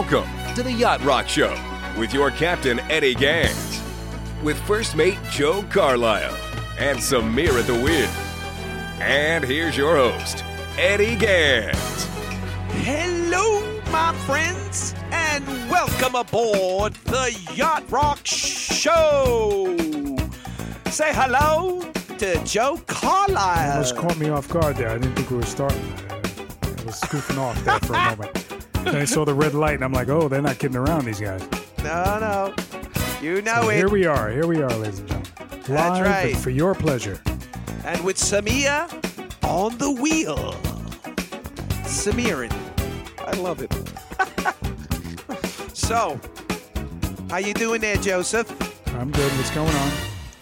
Welcome to the Yacht Rock Show with your captain, Eddie Ganz, with first mate Joe Carlyle and Samir at the wheel. And here's your host, Eddie Ganz. Hello, my friends, and welcome aboard the Yacht Rock Show. Say hello to Joe Carlyle. You Almost caught me off guard there. I didn't think we were starting. I was scoofing off there for a moment. Then I saw the red light, and I'm like, oh, they're not kidding around, these guys. No, no. You know So it. here we are. Here we are, ladies and gentlemen. Live That's right. for your pleasure. and with Samia on the wheel. Samirin. I love it. so, how you doing there, Joseph? I'm good. What's going on?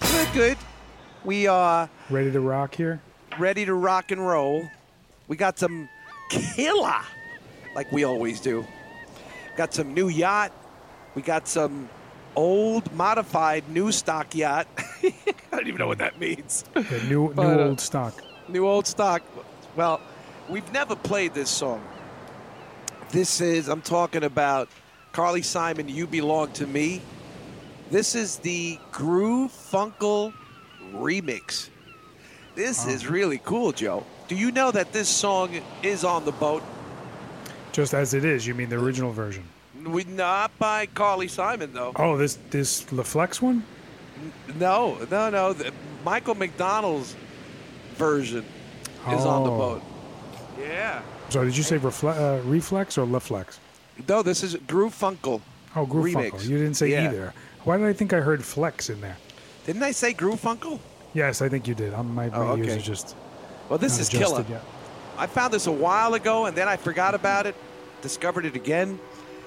Good, good. We are Ready to rock here? ready to rock and roll. We got some killer, like we always do. Got some new yacht. We got some old, modified, new stock yacht. I don't even know what that means. The new, new But, uh, old stock. New old stock. Well, we've never played this song. This is, I'm talking about Carly Simon, You Belong to Me. This is the Groovefunkel remix. This is really cool, Joe. Do you know that this song is on the boat? Just as it is. You mean the original version? We, not by Carly Simon, though. Oh, this this Le Flex one? No, no, no. The, Michael McDonald's version is on the Oh. boat. Yeah. So did you say refle- uh, reflex or Le Flex? No, this is Groovefunkel. Oh, Groove Remix. Funkle. You didn't say Yeah. either. Why did I think I heard flex in there? Didn't I say Groovefunkel? Yes, I think you did. My my Oh, ears okay. are just Well, this not is killer. yet. I found this a while ago, and then I forgot about it, discovered it again,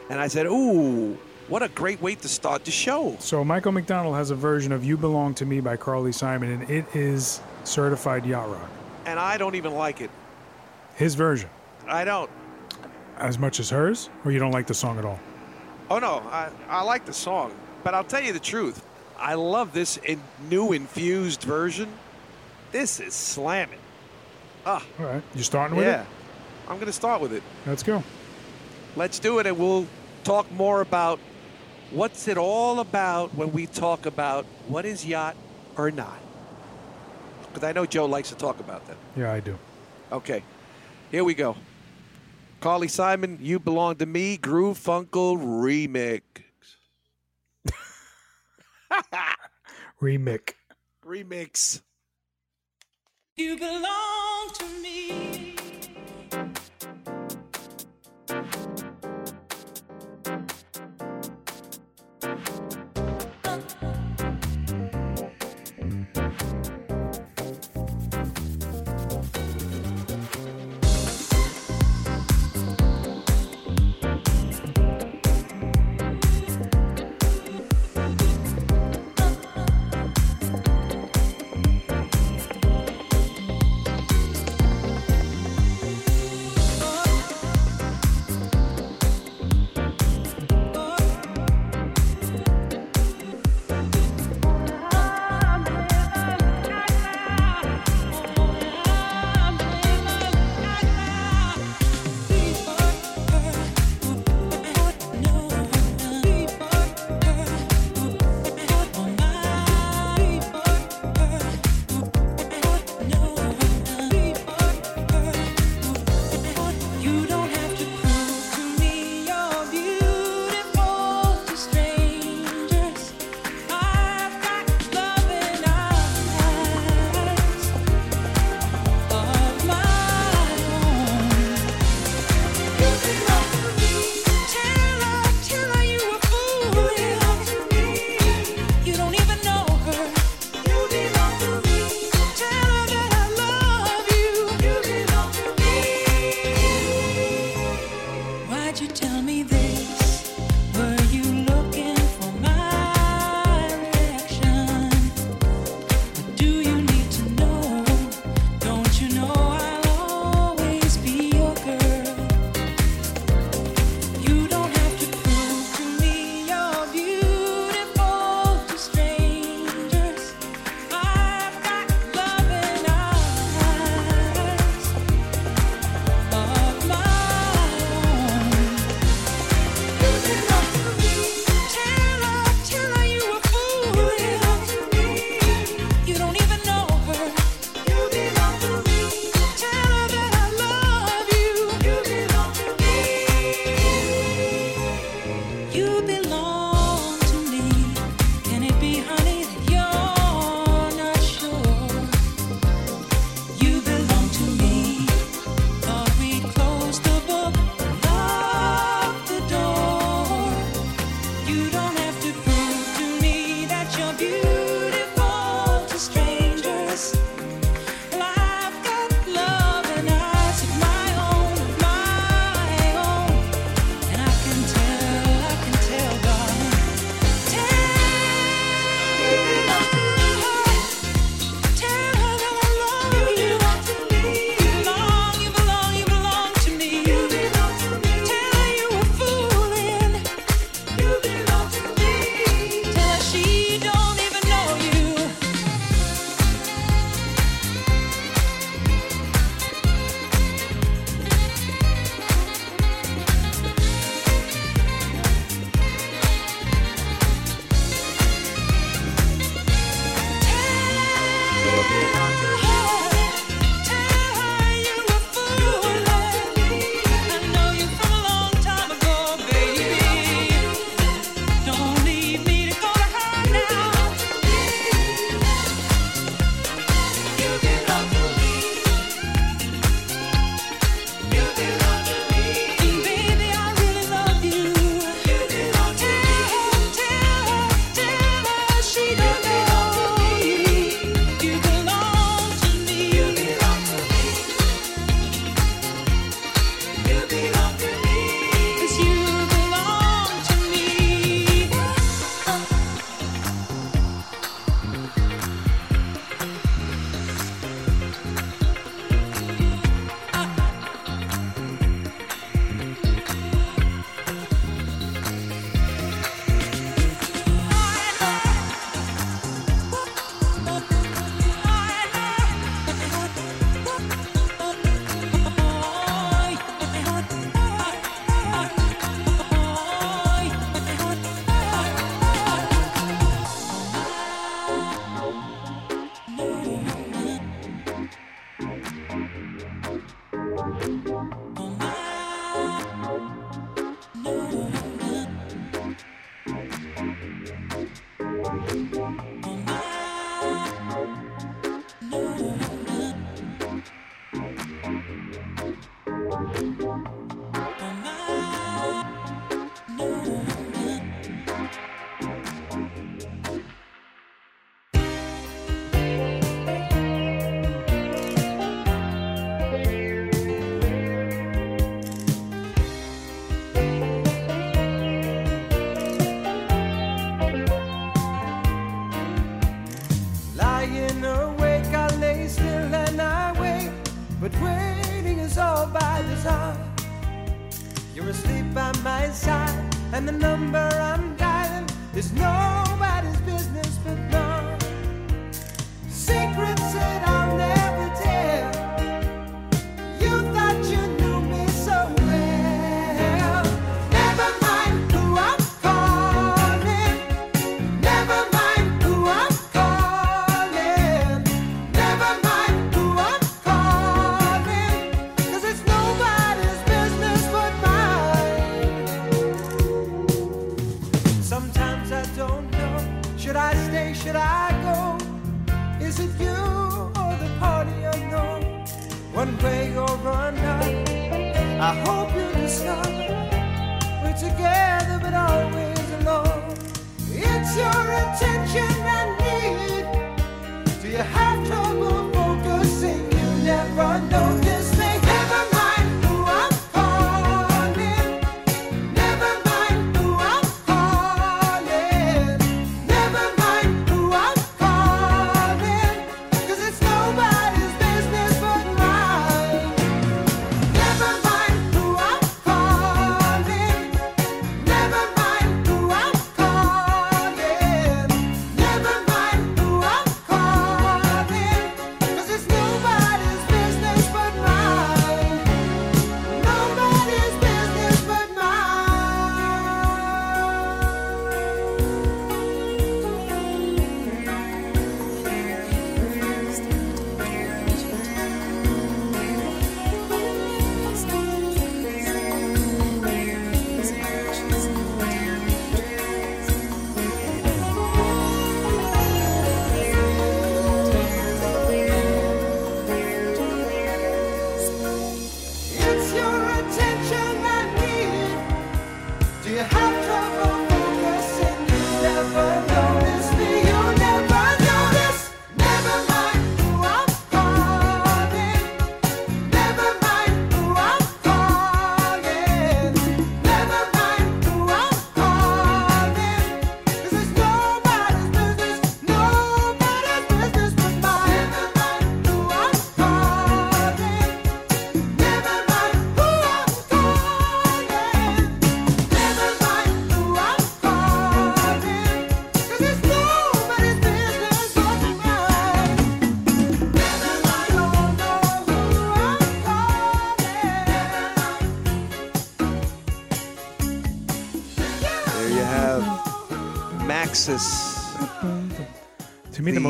and I said, "Ooh, what a great way to start the show!" So Michael McDonald has a version of "You Belong to Me" by Carly Simon, and it is certified yacht rock. And I don't even like it. His version, I don't. as much as hers, or you don't like the song at all. Oh no, I, I like the song, but I'll tell you the truth. I love this in, new infused version. This is slamming. Ah, All right, you starting with yeah. it? Yeah. I'm gonna start with it. Let's go. Let's do it, and we'll talk more about what's it all about when we talk about what is yacht or not. Because I know Joe likes to talk about that. Yeah, I do. Okay, here we go. Carly Simon, You Belong to Me, Groovefunkel Remix. Remix. Remix. You belong to me.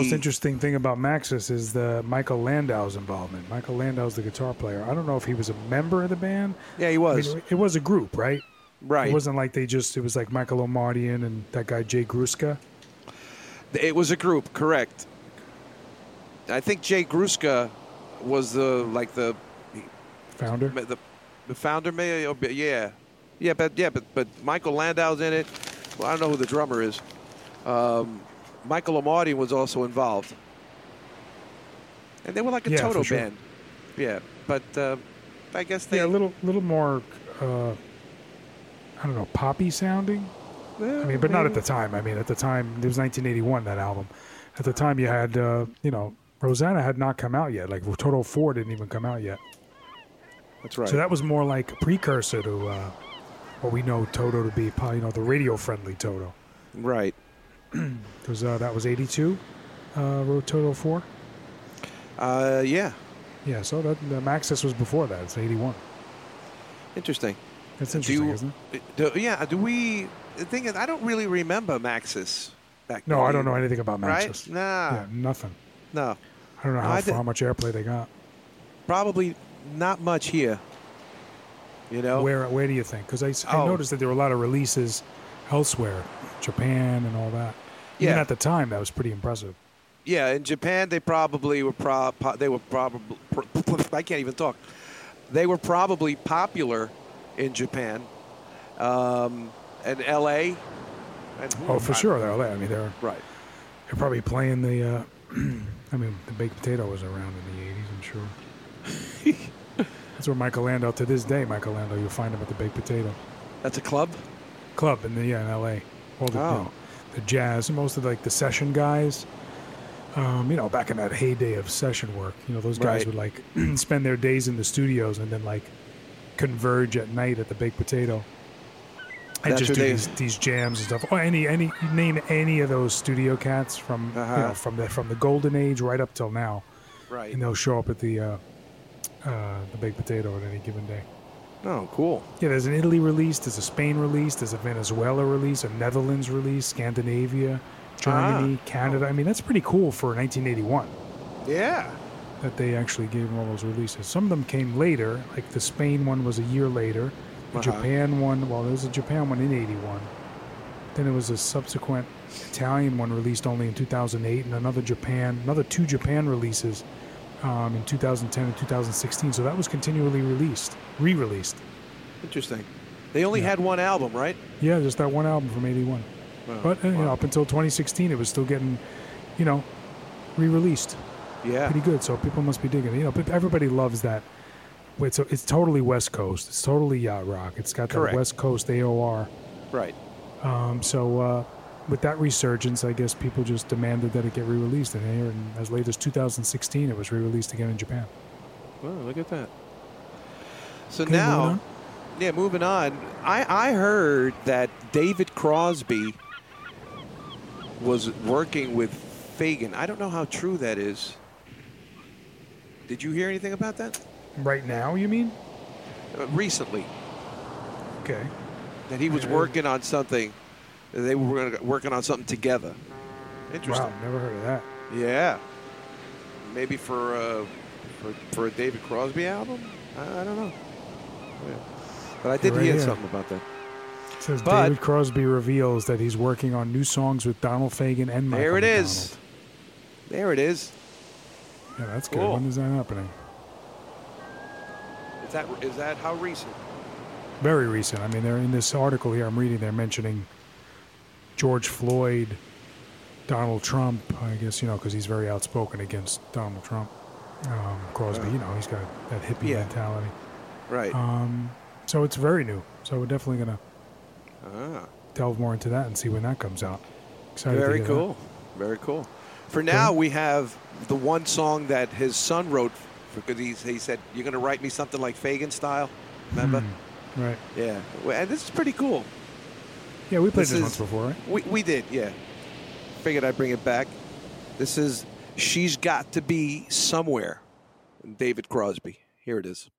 Most interesting thing about Maxus is the Michael Landau's involvement. Michael Landau's the guitar player. I don't know if he was a member of the band. Yeah, he I was. mean, it was a group, right? right. It wasn't like they just. It was like Michael Omartian and that guy Jay Gruska. It was a group, correct. I think Jay Gruska was the like the Founder. the, the founder, maybe. or- Yeah, yeah, but yeah, but but Michael Landau's in it. Well, I don't know who the drummer is. Um, Michael Amardi was also involved, and they were like a Yeah, Toto sure. band. Yeah, but uh, I guess they Yeah, a little, little more. Uh, I don't know, poppy sounding. I mean, but not at the time. I mean, at the time, it was 1981 that album. At the time, you had, uh, you know, Rosanna had not come out yet. Like Toto Four didn't even come out yet. That's right. So that was more like a precursor to uh, what we know Toto to be. probably, You know, the radio-friendly Toto. right. Because uh, that was 82. Uh, wrote Toto Four. Uh, yeah. Yeah, so that the Maxus was before that. It's 81. Interesting. That's interesting, you- isn't it? Do, yeah. Do we? The thing is, I don't really remember Maxus back. No. I don't know anything about Right? Maxus. Nah. Yeah, nothing. No. I don't know how, did- how much airplay they got. Probably not much here. You know. Where where do you think? Because I Oh. noticed that there were a lot of releases elsewhere, Japan and all that. Even Yeah. at the time, that was pretty impressive. Yeah, in Japan they probably were pro, po- they were probably I can't even talk. They were probably popular in Japan, um, and L.A. And Oh, for I- sure, they're there. I mean, they're Right. they're probably playing the. Uh, I mean, the baked potato was around in the '80s, I'm sure. That's where Michael Landau to this day. Michael Landau, you'll find him at the baked potato That's a club. club in the yeah in L.A. All the, you Oh. know, the jazz, most of like the session guys. Um, you know, back in that heyday of session work, you know, those guys Right. would like spend their days in the studios and then like converge at night at the Baked Potato and That's just do these, these jams and stuff. Or any any name any of those studio cats from Uh-huh. know from the from the golden age right up till now, Right. and they'll show up at the uh, uh, the Baked Potato at any given day. Oh, cool. Yeah, there's an Italy release, there's a Spain release, there's a Venezuela release, a Netherlands release, Scandinavia, Germany, Ah. Canada. I mean, that's pretty cool for 1981 Yeah. that they actually gave them all those releases. Some of them came later, like the Spain one was a year later. The Uh-huh. Japan one, well, there was a Japan one in 81. Then it was a subsequent Italian one released only in 2008, and another Japan, another two Japan releases um, in 2010 and 2016. So that was continually released, re-released. Interesting. They only Yeah. had one album, right? Yeah, just that one album from '81. Wow. But uh, you know, up until 2016, it was still getting, you know, re-released. Yeah. Pretty good. So people must be digging it. You know, but everybody loves that. It's it's totally West Coast. It's totally yacht rock. It's got that Correct. West Coast AOR. Right. Um, so uh, with that resurgence, I guess people just demanded that it get re-released. And here, and as late as 2016, it was re-released again in Japan. Well, look at that. So Okay, now, on. yeah, moving on. I, I heard that David Crosby was working with Fagen. I don't know how true that is. Did you hear anything about that? Right now, you mean? Uh, recently, Okay. that he was Yeah. working on something. They were working on something together. Interesting. Wow, never heard of that. Yeah. Maybe for, uh, for for a David Crosby album. I, I don't know. Yeah. But I did Right hear here. something about that. It says But- David Crosby reveals that he's working on new songs with Donald Fagen and Michael There it McDonald. is. There it is. Yeah, that's good. When is that happening? Is that is that how recent? Very recent. I mean, they're in this article here I'm reading. They're mentioning George Floyd, Donald Trump. I guess you know because he's very outspoken against Donald Trump. Um, Crosby, you know, he's got that hippie Yeah. mentality. Right. Um, so it's very new. So we're definitely gonna ah, delve more into that and see when that comes out. Excited to very hear that. cool. Very cool. For now, we have the one song that his son wrote because he, he said, "You're going to write me something like Fagen style." Remember? Hmm. Right. Yeah. And this is pretty cool. Yeah, we played This this, is- once before, right? We, we did, yeah. Figured I'd bring it back. This is She's Got to Be Somewhere. David Crosby. Here it is.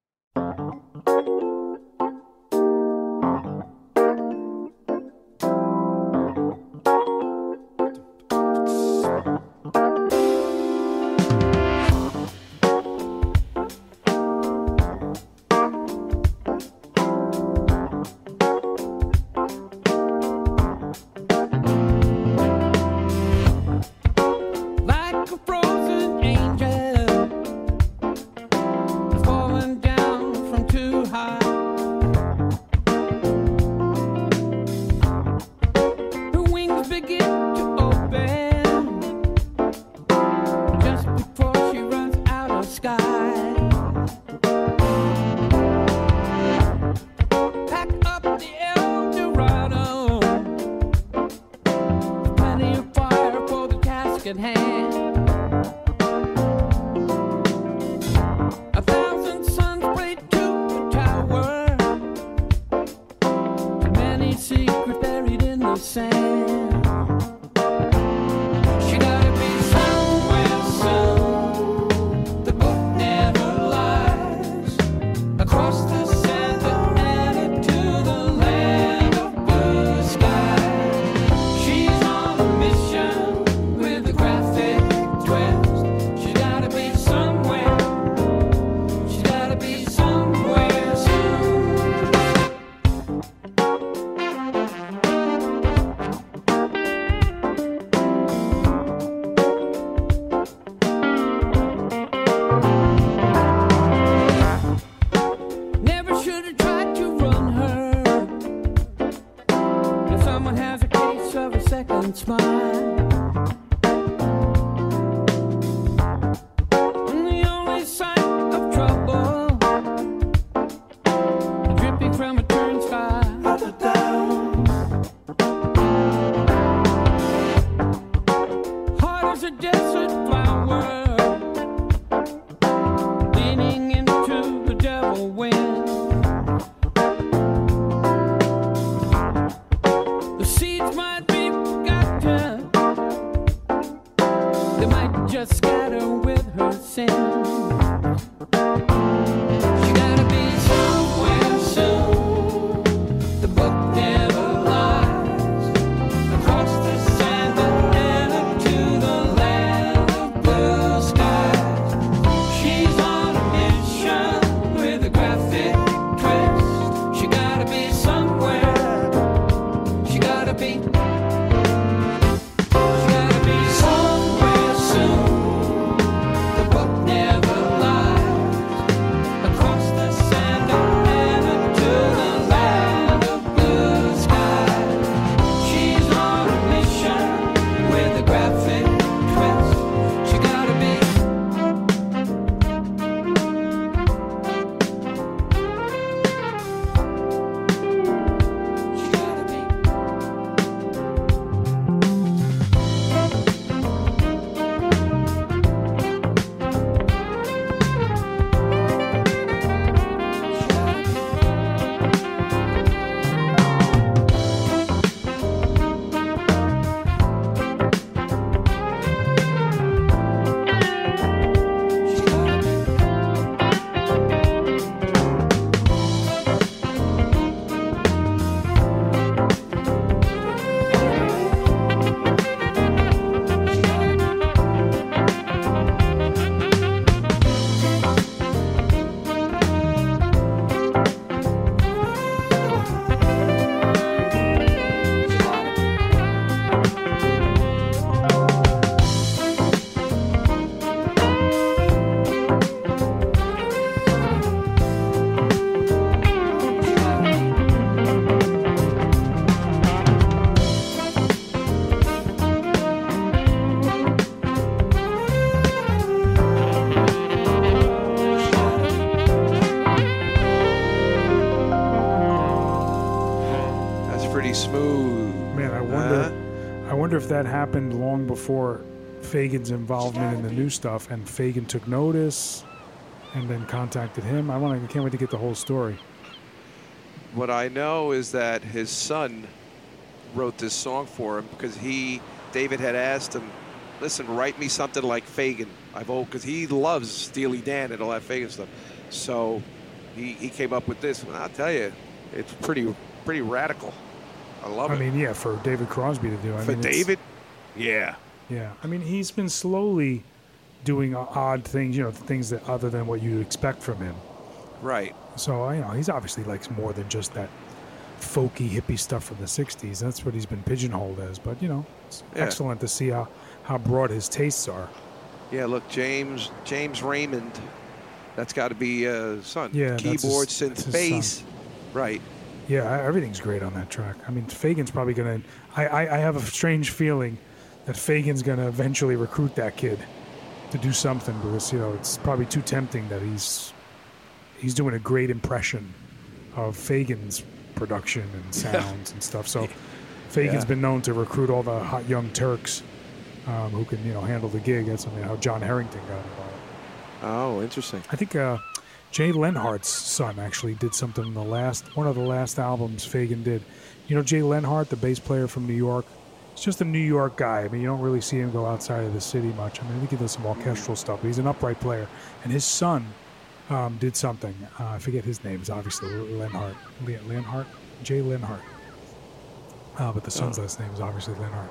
She that happened long before Fagen's involvement in the new stuff, and Fagen took notice, and then contacted him. I want. to. Can't wait to get the whole story. What I know is that his son wrote this song for him because he, David had asked him, listen, write me something like Fagen. I've old because he loves Steely Dan and all that Fagen stuff. So he, he came up with this. And I'll tell you, it's pretty pretty radical. I love I it. I mean, yeah, for David Crosby to do. I for mean, David, yeah. Yeah, I mean, he's been slowly doing odd things, you know, things that other than what you expect from him. Right. So you know, he's obviously likes more than just that folky hippie stuff from the '60s. That's what he's been pigeonholed as. But you know, it's Yeah. excellent to see how how broad his tastes are. Yeah, look, James James Raymond. That's got to be uh, son. Yeah, his- Keyboard, that's synth, his bass. Right. Yeah, everything's great on that track. I mean, Fagen's probably gonna. I I, I have a strange feeling that Fagen's gonna eventually recruit that kid to do something because you know it's probably too tempting that he's he's doing a great impression of Fagen's production and sounds and stuff. So Fagen's Yeah. been known to recruit all the hot young Turks um, who can you know handle the gig. That's something how Jon Herington got involved. Oh, interesting. I think uh, Jay Leonhart's son actually did something in the last one of the last albums Fagen did. You know Jay Leonhart, the bass player from New York. He's just a New York guy. I mean, you don't really see him go outside of the city much. I mean, I think he does some orchestral stuff. But he's an upright player, and his son um, did something. Uh, I forget his name. It's obviously Leonhart. Le- Leonhart, Jay Leonhart. Uh, but the son's last name is obviously Leonhart.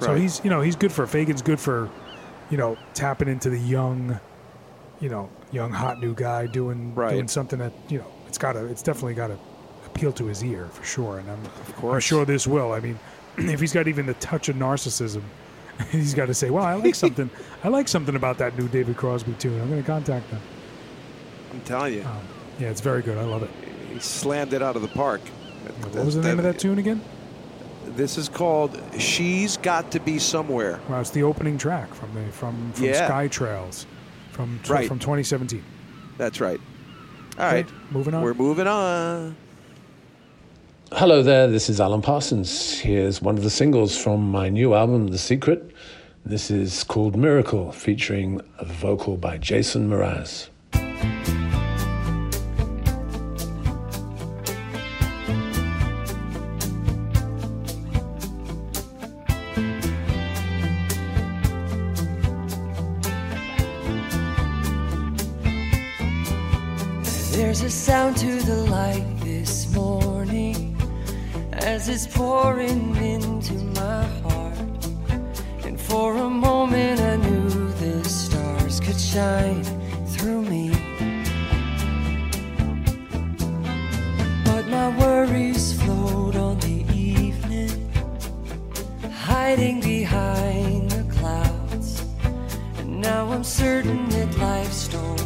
So he's you know he's good for Fagen's good for you know tapping into the young you know, young hot new guy doing Right. doing something that you know it's got to it's definitely got to appeal to his ear for sure. And I'm I'm course. sure this will. I mean, if he's got even the touch of narcissism, he's got to say, "Well, I like something. I like something about that new David Crosby tune. I'm going to contact them." I'm telling you, Um, yeah, it's very good. I love it. he slammed it out of the park. What was the name of that tune again? This is called "She's Got to Be Somewhere." Well, it's the opening track from the from from Yeah. Sky Trails from tw- Right. from 2017. That's right. All right, moving on. We're moving on. Hello there, this is Alan Parsons. Here's one of the singles from my new album, The Secret. This is called Miracle, featuring a vocal by Jason Mraz. There's a sound to the light as it's pouring into my heart. And for a moment I knew the stars could shine through me. But my worries float on the evening, hiding behind the clouds. And now I'm certain that life's stole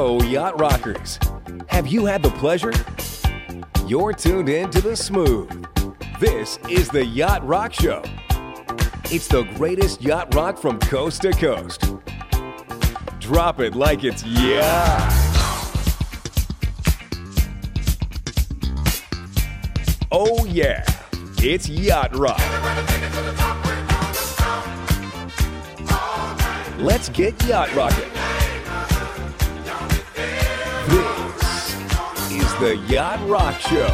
Yacht Rockers. Have you had the pleasure? You're tuned in to the smooth. This is the Yacht Rock Show. It's the greatest yacht rock from coast to coast. Drop it like it's yeah. Oh, yeah. It's Yacht Rock. Let's get yacht rocking. This is the Yacht Rock Show.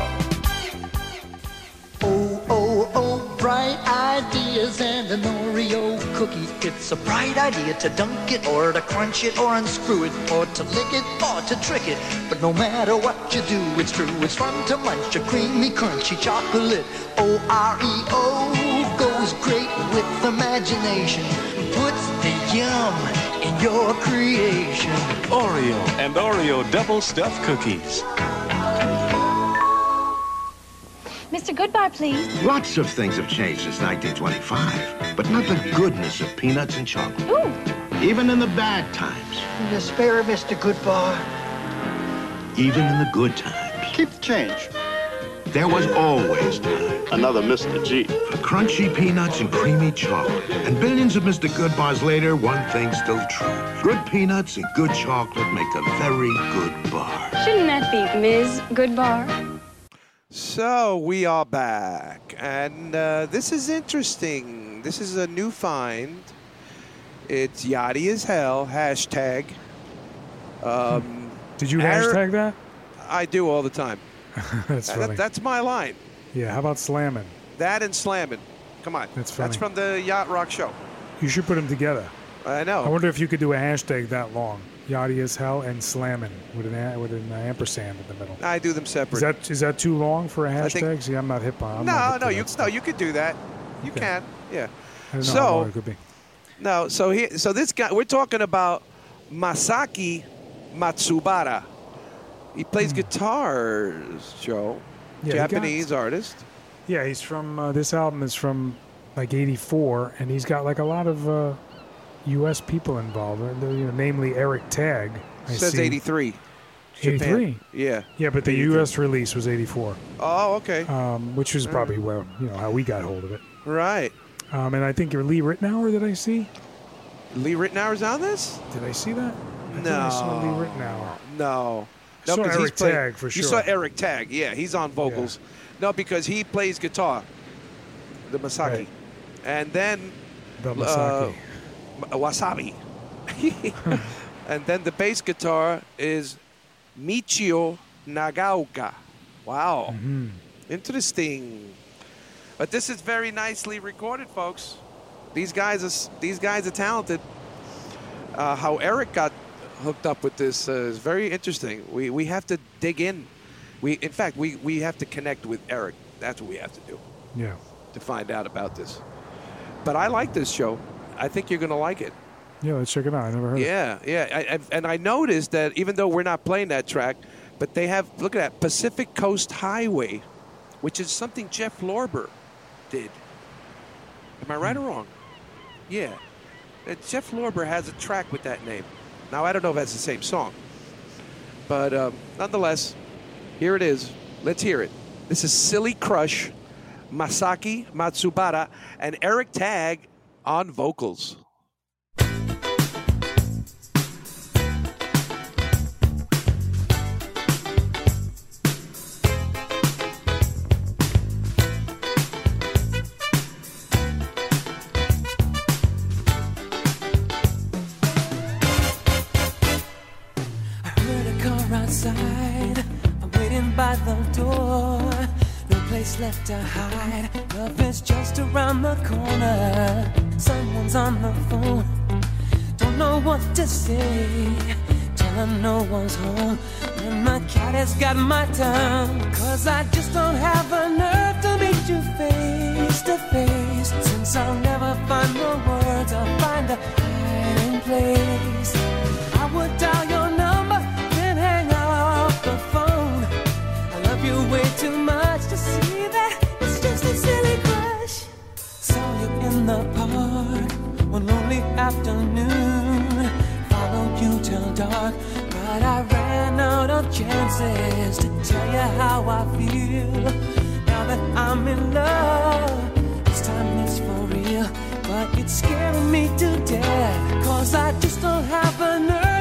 Oh, oh, oh, bright ideas and an Oreo cookie. It's a bright idea to dunk it or to crunch it or unscrew it or to lick it or to trick it. But no matter what you do, it's true. It's fun to munch a creamy, crunchy chocolate. O-R-E-O goes great with imagination. Puts the yum your creation. Oreo and Oreo double stuffed cookies. Mr. Goodbar, please. Lots of things have changed since 1925, but not the goodness of peanuts and chocolate. Ooh, Even in the bad times, In the spare, Mr. Goodbar. even in the good times. Keep the change. There was always time. Another Mr. G. For crunchy peanuts and creamy chocolate. And billions of Mr. Good bars later, one thing's still true. Good peanuts and good chocolate make a very good bar. Shouldn't that be Ms. Goodbar? So we are back, and uh, this is interesting. This is a new find. It's yachty as hell. Hashtag. Um, Did you Ar- hashtag that? I do all the time. That's That- that's my line. yeah. How about slamming? That and slamming. Come on. That's That's from the Yacht Rock Show. You should put them together. I know. I wonder if you could do a hashtag that long. Yachty as hell and slamming with an with an ampersand in the middle. I do them separate. Is that is that too long for a I think- hashtag? See, I'm not hip on. I'm no, hip no, you no, you could do that. You Okay. can. Yeah. I don't know so- how long it could be. No, so here, so this guy, we're talking about Masaki Matsubara. He plays guitars, Joe. Hmm. Yeah, Japanese artist. Yeah, he's from. Uh, this album is from like '84, and he's got like a lot of uh, U.S. people involved, uh, you know, namely Eric Tagg. I Says see. 83. 83. Yeah. Yeah, but the 83. U.S. release was '84, Oh, okay. um, which was probably where you know how we got hold of it. right. Um, and I think your Lee Ritenour. Did I see? Lee Ritenour's on this? Did I see that? I No. I saw Lee Ritenour. No. I saw Eric played- Tagg for You saw Eric Tagg. Yeah, he's on vocals. No, because he plays guitar, the Masaki. Right. And then The uh, Masaki. M- Wasabi. and then the bass guitar is Michio Nagaoka. Wow. Mhm. Interesting. But this is very nicely recorded, folks. These guys are these guys are talented. Uh, how Eric got hooked up with this uh, is very interesting. We we have to dig in. We in fact we we have to connect with Eric. That's what we have to do Yeah. to find out about this. But I like this show. I think you're gonna like it. Yeah, let's check it out. I never heard. of it. Yeah, yeah. I, I, and I noticed that even though we're not playing that track, but they have look at that Pacific Coast Highway, which is something Jeff Lorber did. Am I right or wrong? Yeah. Jeff Lorber has a track with that name. Now I don't know if that's the same song, but um, nonetheless, here it is. Let's hear it. This is Silly Crush, Masaki Matsubara, and Eric Tagg on vocals. To hide. Love is just around the corner. Someone's on the phone. Don't know what to say. Tell her no one's home. And my cat has got my tongue. Cause I just don't have a nerve to meet you face to face. Since I'll never find the words, I'll find a hiding place. I would dial in the park one lonely afternoon. Followed you till dark, but I ran out of chances to tell you how I feel. Now that I'm in love, this time it's for real. But it's scaring me to death, cause I just don't have a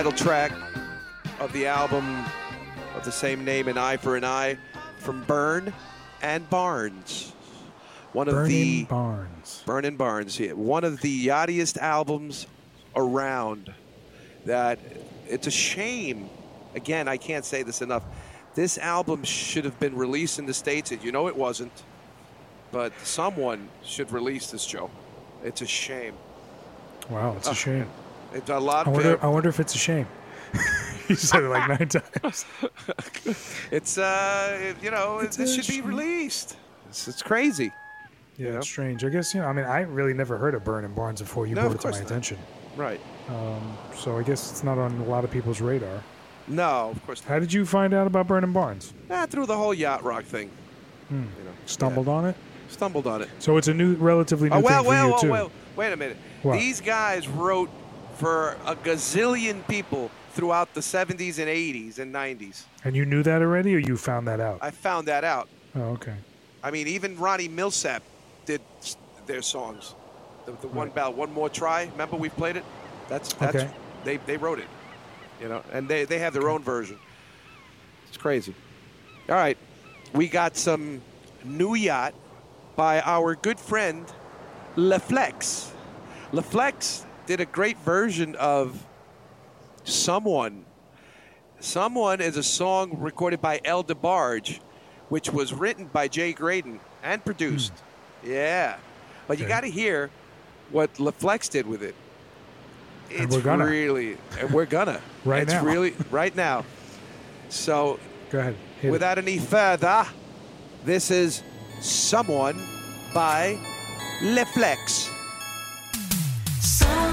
title track of the album of the same name, An Eye for an Eye, from Byrne and Barnes. One of Burning the Barnes. Byrne and Barnes, yeah, one of the yachtiest albums around. That it's a shame. Again, I can't say this enough. This album should have been released in the states, and you know it wasn't. But someone should release this, Joe. It's a shame. Wow, it's a shame. It's a lot. I of wonder, I wonder if it's a shame. you said it like nine times. It's uh, you know, this should be released. It's, it's crazy. Yeah, it's strange. I guess you know. I mean, I really never heard of Byrne and Barnes before you No, brought it to my not. attention. Right. Um, so I guess it's not on a lot of people's radar. No, of course. How did you find out about Byrne and Barnes? Ah, through the whole yacht rock thing. Hmm. You know, Stumbled on it. stumbled on it. So it's a new, relatively new Oh well, thing for well, you well, too. well. Wait a minute. What? These guys wrote for a gazillion people throughout the 70s and 80s and 90s. And you knew that already, or you found that out? I found that out. oh, okay. I mean, even Ronnie Milsap did their songs. The, the one about one more try. Remember we played it? That's that's Okay. they they wrote it. You know, and they they have their own version. It's crazy. All right, we got some new yacht by our good friend Le Flex. LeFlex did a great version of Someone. Someone is a song recorded by El DeBarge, which was written by Jay Graydon and produced. Yeah. But you Hmm. Got to hear what Le Flex did with it. And It's we're gonna. really, and we're gonna. Right it's now. really, right now. So, Go ahead. Hit it. without any further, this is Someone by Le Flex. Someone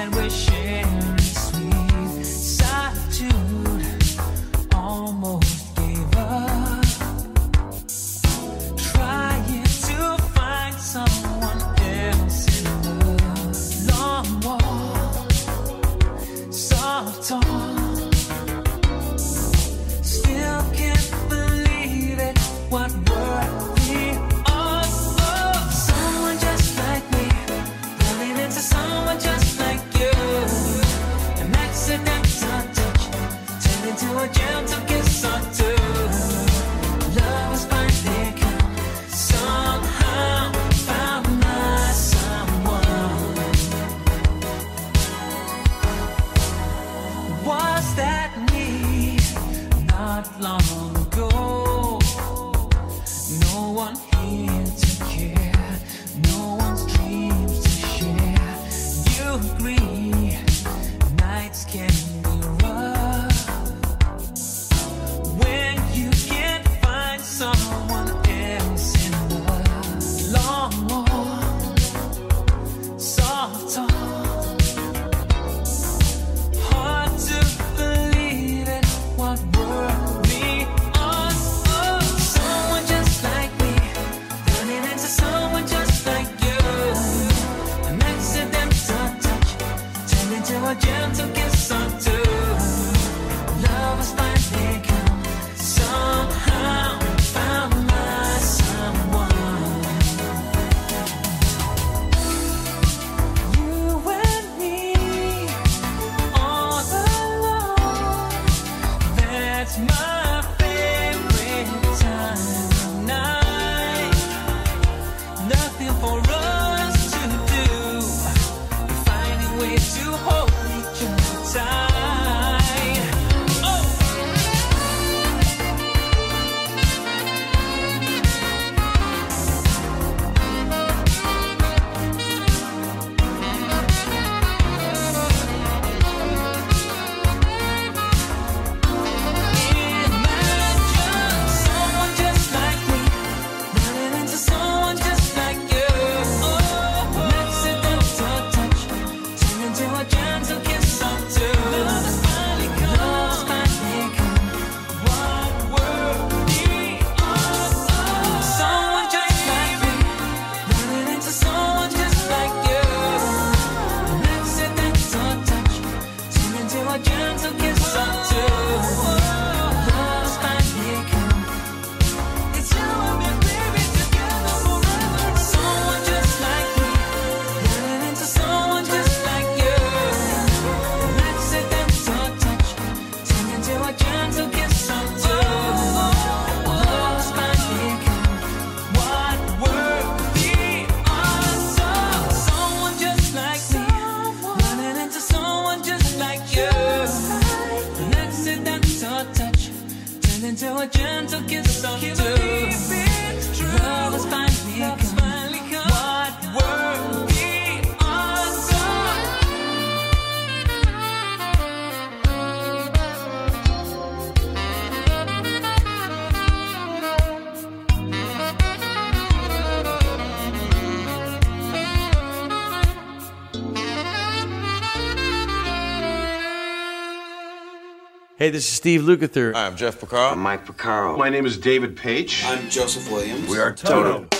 and we're Hey, this is Steve Lukather. I'm Jeff Porcaro. I'm Mike Porcaro. My name is David Paich. I'm Joseph Williams. We are Toto. I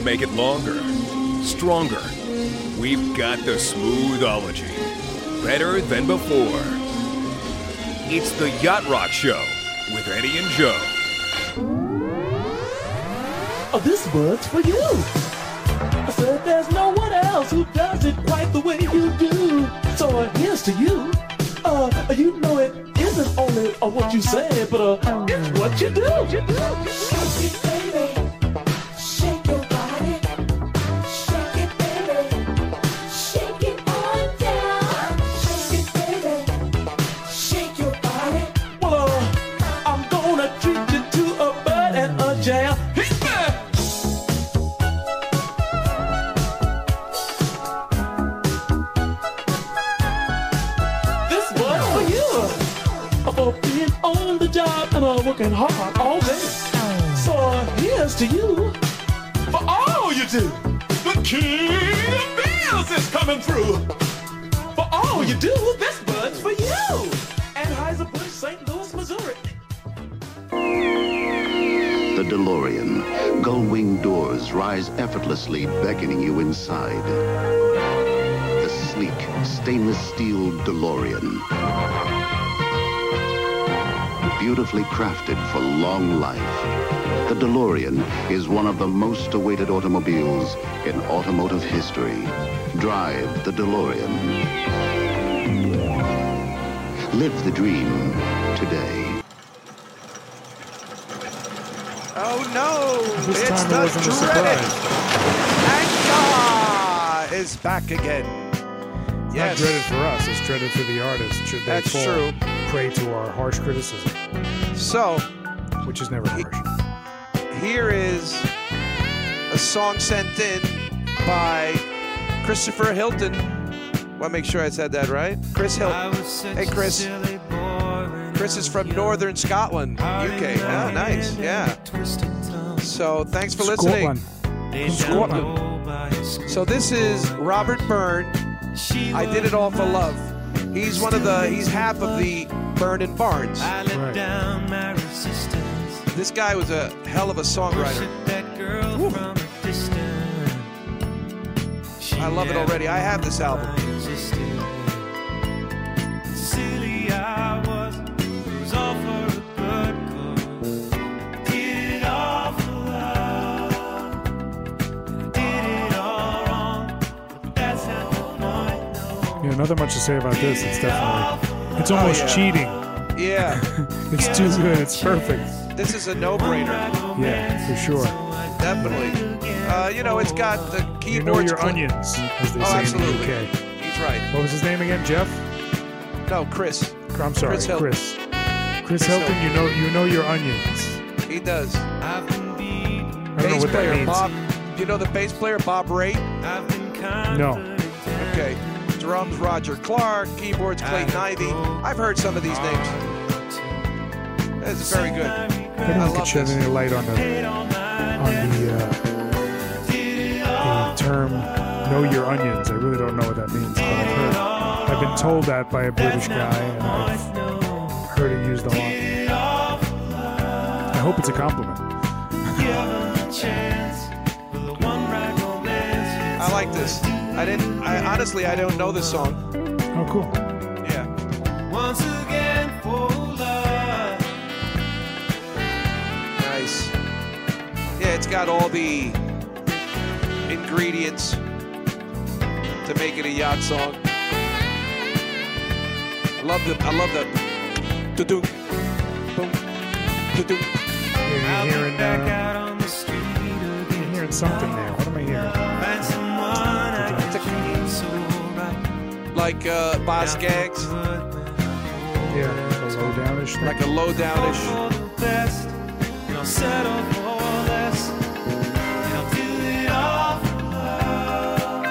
can make it longer, stronger. We've got the smoothology. Better than before. It's the Yacht Rock Show with Eddie and Joe. Oh, this one's for you. I said there's no one else who does it quite the way you do. So uh, here's to you. Uh, you know it isn't only uh, what you say, but uh, it's what you do. You do. Shake it, For being on the job and uh, working hard all day. So here's to you for all you do. The king of bills is coming through. For all you do, this one's for you. Anheuser-Busch, St. Louis, Missouri. The DeLorean. Gull-wing doors rise effortlessly, beckoning you inside. The sleek, stainless steel DeLorean. Beautifully crafted for long life. The DeLorean is one of the most awaited automobiles in automotive history. Drive the DeLorean. Live the dream today. Oh no! This it's time it the wasn't a dreaded surprise. Anka is back again. It's Yes. not dreaded for us. It's dreaded for the artist. Should they That's fall true. Prey to our harsh criticism, So which is never harsh. here is a song sent in by Christopher Hilton Want to make sure I said that right? Chris Hilton. Hey, Chris. Chris is from Northern Scotland, UK. Oh, ah, nice. Yeah. So thanks for listening. Scotland. Scotland. So this is Robert Byrne. I did it all for love. He's one of the. He's half of the Byrne and Barnes. This guy was a hell of a songwriter. Woo. I love it already. I have this album. Nothing much to say about this. It's definitely, it's almost Oh, yeah. cheating. Yeah. It's too good. It's perfect. This is a no-brainer. Yeah, for sure. Definitely. Uh, you know, it's got the You keyboards. know your cl- onions, as they Oh, say absolutely. in the UK. He's right. What was his name again? Jeff? No, Chris. I'm sorry, Chris Chris. Hilton. Chris, Chris Hilton. Hilton. You know, you know your onions. He does. I don't know what that means. Bob. You know the bass player Bob Wray? No. Okay. Drums Roger Clark. Keyboards Clayton Ivey. I've heard some of these names. That's very good. If I anyone could love shed this. any light on the on the, uh, the term "know your onions," I really don't know what that means, but I've heard. I've been told that by a British guy, and I've heard it used a lot. I hope it's a compliment. I like this. I didn't. I honestly, I don't know this song. Oh, cool. Yeah. Once again for love. Nice. Yeah, it's got all the ingredients to make it a yacht song. I love the. I love the. Do-do, boom, do-do. Yeah, you're hearing, uh, you're hearing something there. Like uh, Boz Scaggs, Yeah, a low downish thing. like a low downish. best, and I'll settle for less, and I'll do it all for love.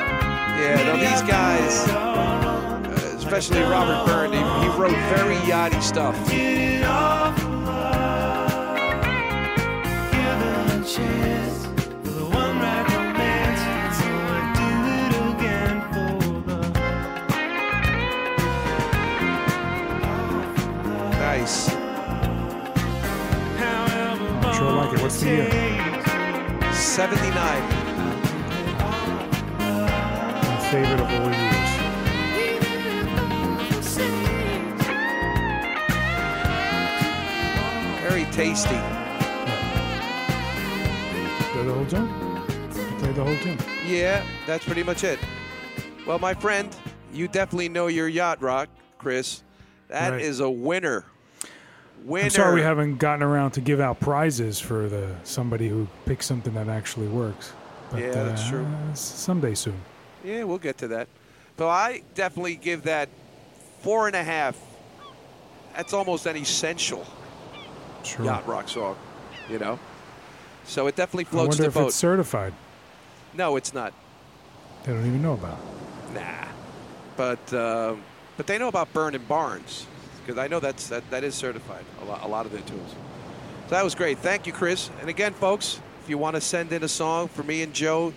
Yeah, no, these guys, uh, especially Robert Byrne, he, he wrote very yachty stuff. Sure I like it. What's the year? 79. My favorite of all years. Very tasty. Play the whole tune. Play the whole tune. Yeah, that's pretty much it. Well, my friend, you definitely know your yacht rock, Chris. That is Right. a winner. Winner. I'm sorry we haven't gotten around to give out prizes for the somebody who picks something that actually works. But, Yeah, that's uh, true. Someday soon. Yeah, we'll get to that. So I definitely give that four and a half. That's almost an essential Sure. yacht rock song, you know. So it definitely floats I floats wonder the if boat. it's certified. No, it's not. They don't even know about. it. Nah, but uh, but they know about Byrne and Barnes because I know that's that, that is certified. A lot, a lot of their tools. So that was great. Thank you, Chris. And again, folks, if you want to send in a song for me and Joe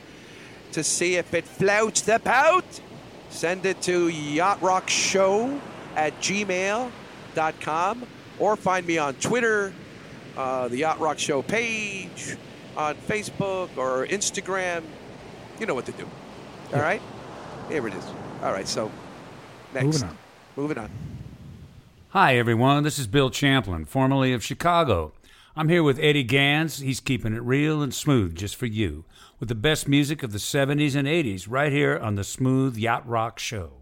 to see if it floats the boat, send it to yachtrockshow at gmail.com or find me on Twitter, uh, the Yacht Rock Show page, on Facebook or Instagram. You know what to do. All right? Here it is. All right, so next. Moving on. Moving on. Hi, everyone. This is Bill Champlin, formerly of Chicago. I'm here with Eddie Ganz. He's keeping it real and smooth just for you with the best music of the 70s and 80s right here on the Smooth Yacht Rock Show.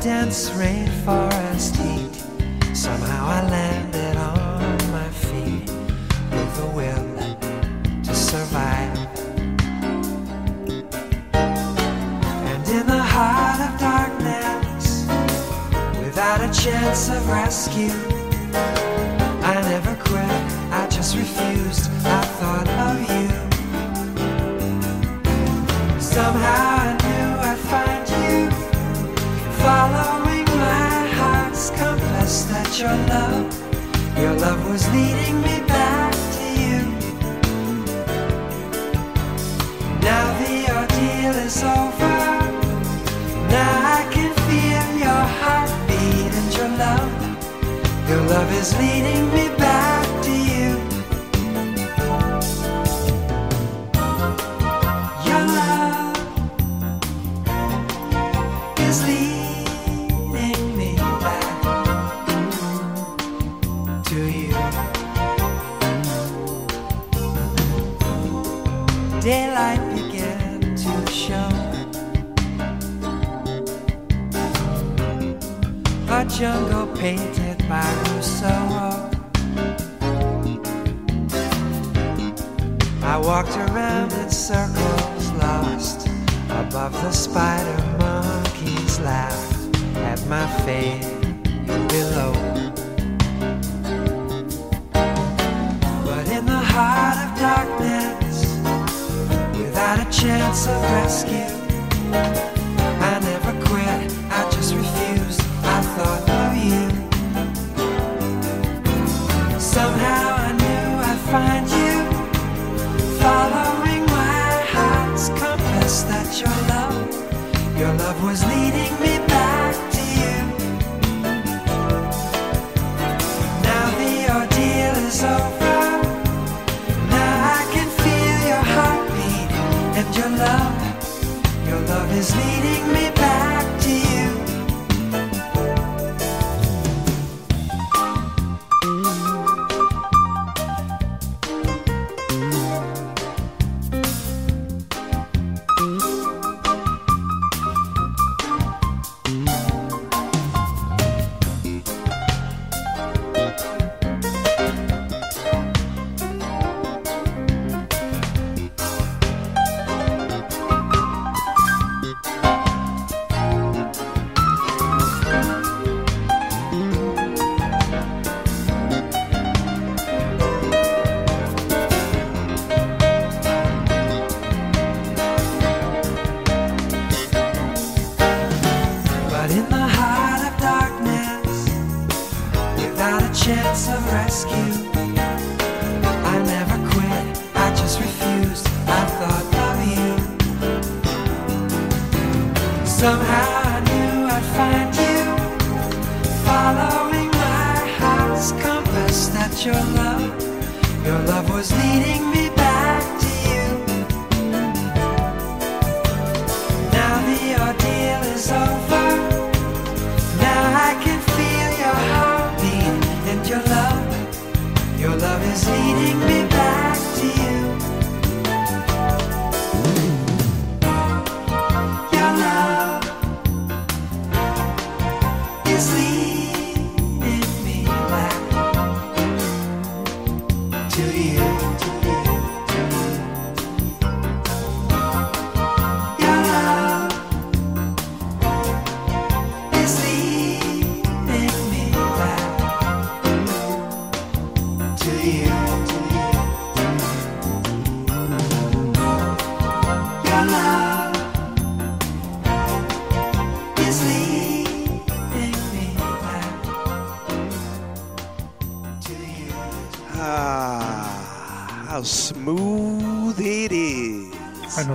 Dense rainforest heat, somehow I landed on my feet with the will to survive. And in the heart of darkness, without a chance of rescue, your love, your love was leading me back to you. Now the ordeal is over. Now I can feel your heartbeat and your love. Your love is leading me jungle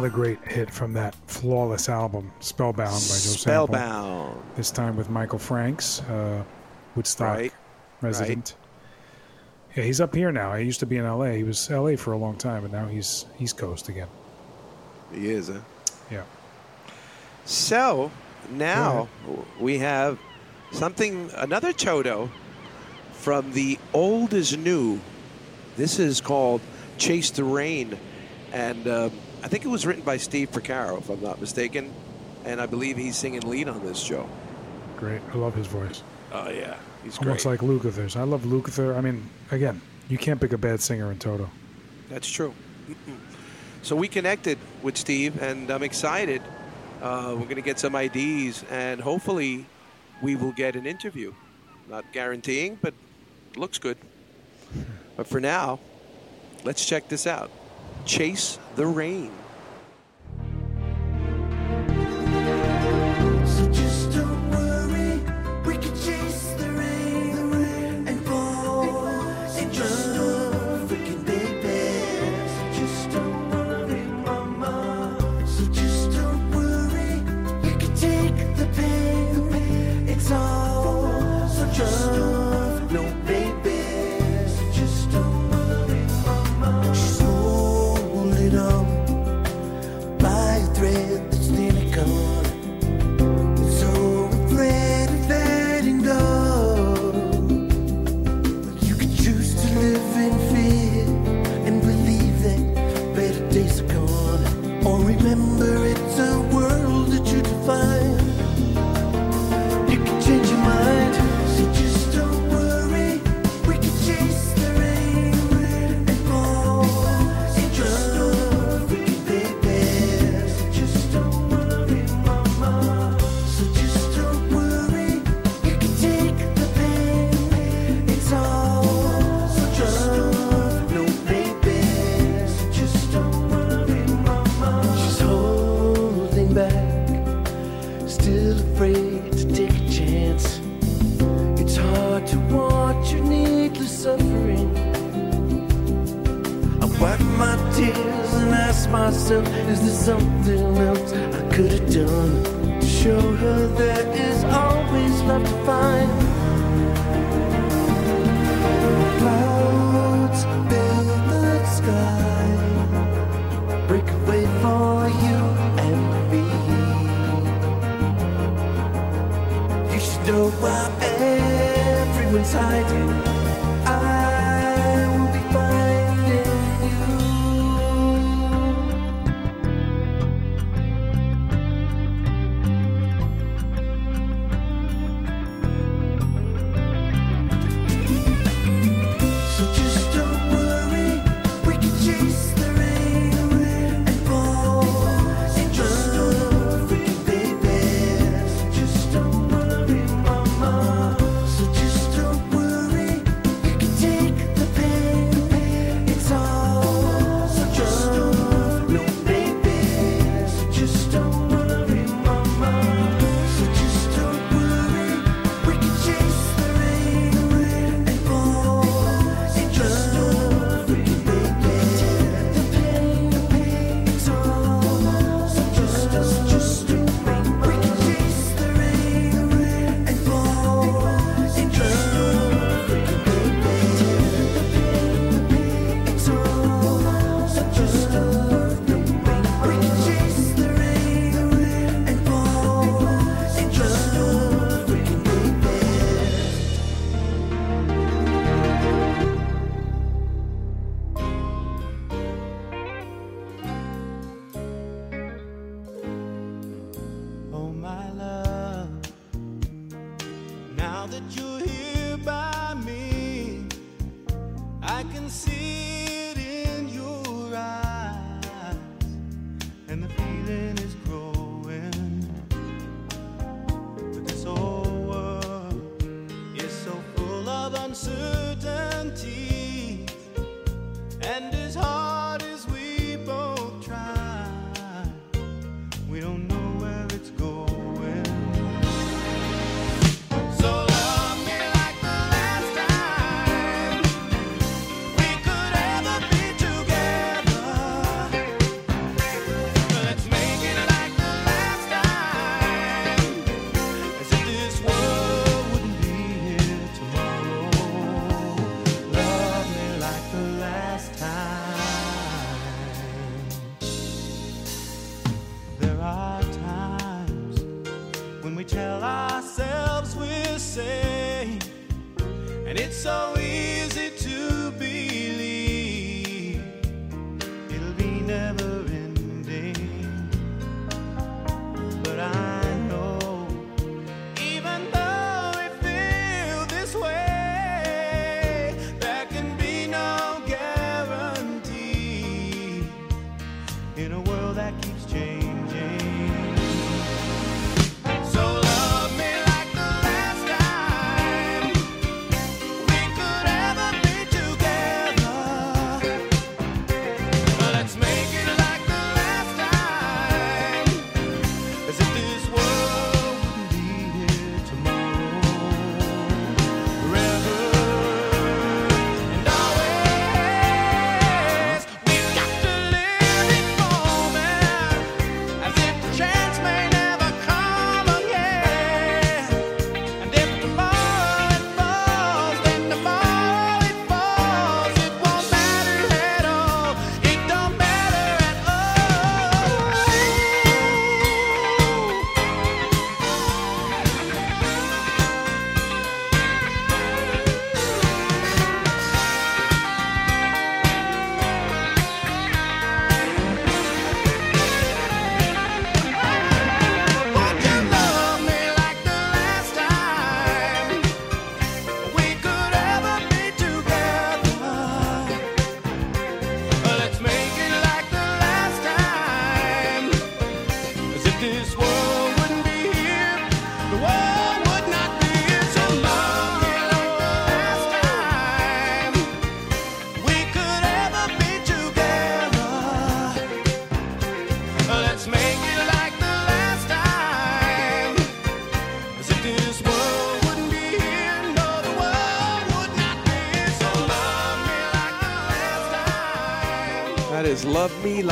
another great hit from that flawless album, Spellbound by Joe Spellbound. Sample. This time with Michael Franks, uh, Woodstock right. resident. Right. Yeah, he's up here now. He used to be in L.A. He was L.A. for a long time, but now he's East Coast again. He is, huh? Yeah. So now we have something, another Toto from the old is new. This is called Chase the Rain. And. Um, I think it was written by Steve Porcaro, if I'm not mistaken, and I believe he's singing lead on this show. Great, I love his voice. Oh yeah, he's almost great. like Lukather's. I love Lukather. I mean, again, you can't pick a bad singer in Toto. That's true. So we connected with Steve, and I'm excited. Uh, we're going to get some IDs, and hopefully, we will get an interview. Not guaranteeing, but looks good. But for now, let's check this out chase the rain.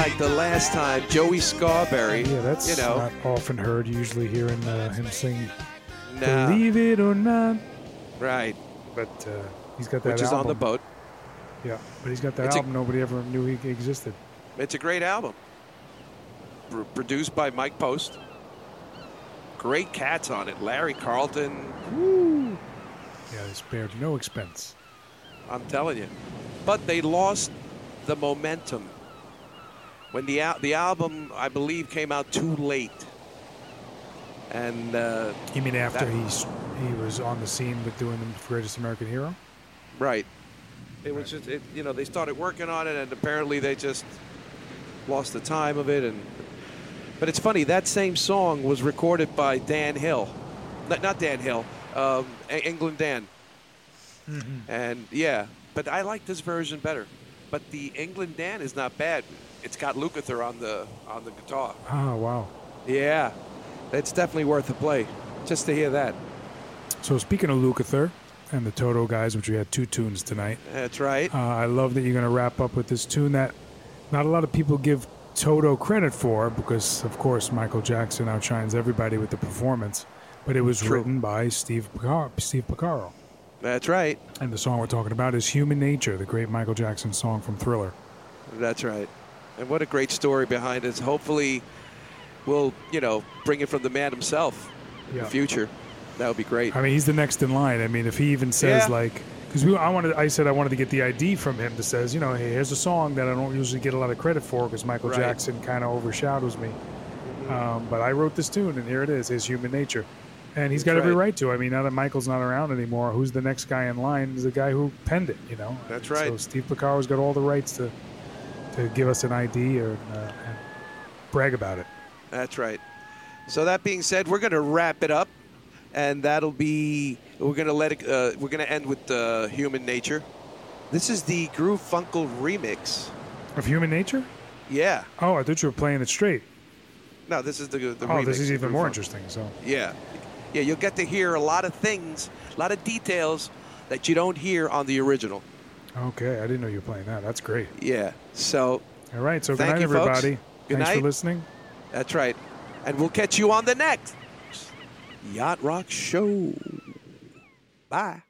Like the Last Time," Joey Scarbury. Yeah, that's you know, not often heard. Usually hearing uh, him sing Nah. "Believe It or Not," right? but uh, he's got that Which is on the boat. Yeah, but he's got that It's a- album nobody ever knew he existed. It's a great album. Pr- produced by Mike Post. Great cats on it. Larry Carlton. Woo. Yeah, they spared no expense. I'm telling you. But they lost the momentum. When the al- the album, I believe, came out too late. And uh, You mean after that- he's he was on the scene with doing the Greatest American Hero? Right. It was just, it, you know, they started working on it, and apparently they just lost the time of it. And but it's funny that same song was recorded by Dan Hill, not, not Dan Hill, um, England Dan. And yeah, but I like this version better. But the England Dan is not bad. It's got Lukather on the on the guitar. Oh wow. Yeah, it's definitely worth a play just to hear that. So speaking of Lukather and the Toto guys, which we had two tunes tonight. That's right. Uh, I love that you're going to wrap up with this tune that not a lot of people give Toto credit for because, of course, Michael Jackson outshines everybody with the performance. But it was True. written by Steve Picar- Steve Porcaro. That's right. And the song we're talking about is Human Nature, the great Michael Jackson song from Thriller. That's right. And what a great story behind it. Hopefully, we'll, you know, bring it from the man himself in Yeah. the future. That would be great. I mean, he's the next in line. I mean, if he even says Yeah. like, because I wanted, I said I wanted to get the ID from him that says, you know, hey, here's a song that I don't usually get a lot of credit for because Michael Right. Jackson kind of overshadows me. Um, but I wrote this tune, and here it is, his human nature. And he's got That's every right. right to. I mean, now that Michael's not around anymore, who's the next guy in line is the guy who penned it, you know? That's So right. Steve Porcaro's got all the rights to to give us an ID or uh, and brag about it. That's right. So that being said, we're going to wrap it up, and that'll be we're going to let it. Uh, we're going to end with uh, Human Nature. This is the Groovefunkel remix. Of human nature? Yeah. Oh, I thought you were playing it straight. No, this is the the oh, this is even more Funkle. interesting. So. Yeah. Yeah, you'll get to hear a lot of things, a lot of details that you don't hear on the original. Okay, I didn't know you were playing that. That's great. Yeah. So All right, so good night, you, everybody. Good Thanks night. for listening. that's right. And we'll catch you on the next Yacht Rock Show. Bye.